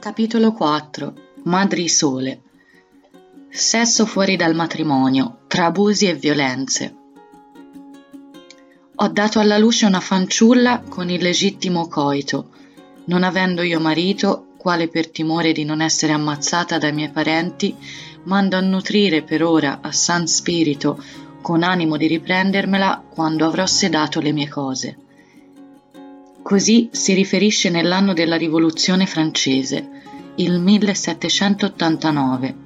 Capitolo 4 Madri sole Sesso fuori dal matrimonio, tra abusi e violenze. Ho dato alla luce una fanciulla con il legittimo coito. Non avendo io marito, quale per timore di non essere ammazzata dai miei parenti, mando a nutrire per ora a San Spirito con animo di riprendermela quando avrò sedato le mie cose. Così si riferisce nell'anno della Rivoluzione francese, il 1789,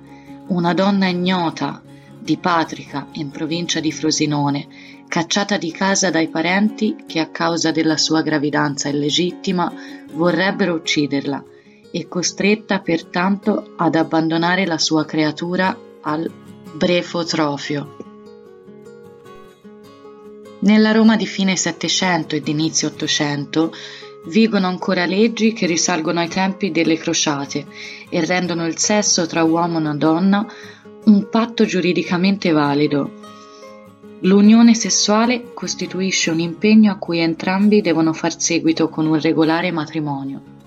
una donna ignota di Patrica, in provincia di Frosinone, cacciata di casa dai parenti che a causa della sua gravidanza illegittima vorrebbero ucciderla e costretta pertanto ad abbandonare la sua creatura al brefotrofio. Nella Roma di fine Settecento e di inizio Ottocento vigono ancora leggi che risalgono ai tempi delle crociate e rendono il sesso tra uomo e donna un patto giuridicamente valido. L'unione sessuale costituisce un impegno a cui entrambi devono far seguito con un regolare matrimonio.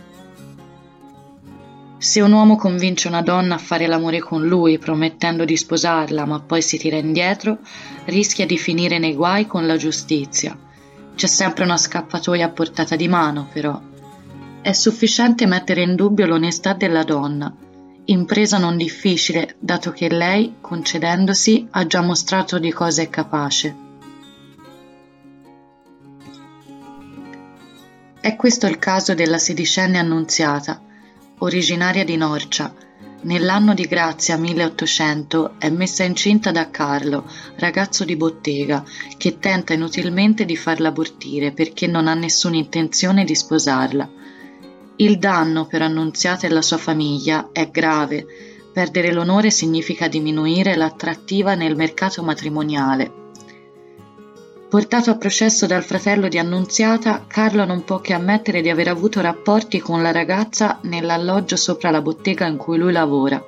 Se un uomo convince una donna a fare l'amore con lui promettendo di sposarla ma poi si tira indietro, rischia di finire nei guai con la giustizia. C'è sempre una scappatoia a portata di mano, però. È sufficiente mettere in dubbio l'onestà della donna, impresa non difficile, dato che lei, concedendosi, ha già mostrato di cosa è capace. È questo il caso della sedicenne annunziata, originaria di Norcia, nell'anno di grazia 1800 è messa incinta da Carlo, ragazzo di bottega, che tenta inutilmente di farla abortire perché non ha nessuna intenzione di sposarla. Il danno per Annunziata e la sua famiglia è grave. Perdere l'onore significa diminuire l'attrattiva nel mercato matrimoniale Portato a processo dal fratello di Annunziata, Carlo non può che ammettere di aver avuto rapporti con la ragazza nell'alloggio sopra la bottega in cui lui lavora.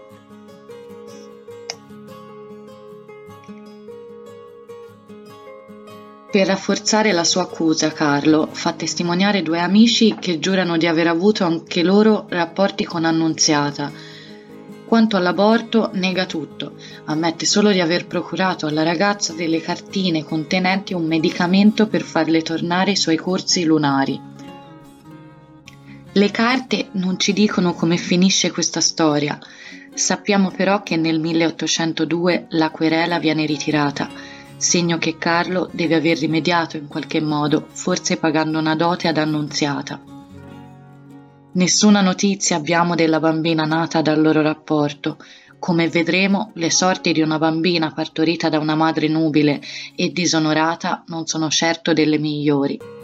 Per rafforzare la sua accusa, Carlo fa testimoniare due amici che giurano di aver avuto anche loro rapporti con Annunziata quanto all'aborto, nega tutto, ammette solo di aver procurato alla ragazza delle cartine contenenti un medicamento per farle tornare i suoi corsi lunari. Le carte non ci dicono come finisce questa storia, sappiamo però che nel 1802 la querela viene ritirata, segno che Carlo deve aver rimediato in qualche modo, forse pagando una dote ad Annunziata. Nessuna notizia abbiamo della bambina nata dal loro rapporto. Come vedremo, le sorti di una bambina partorita da una madre nubile e disonorata non sono certo delle migliori.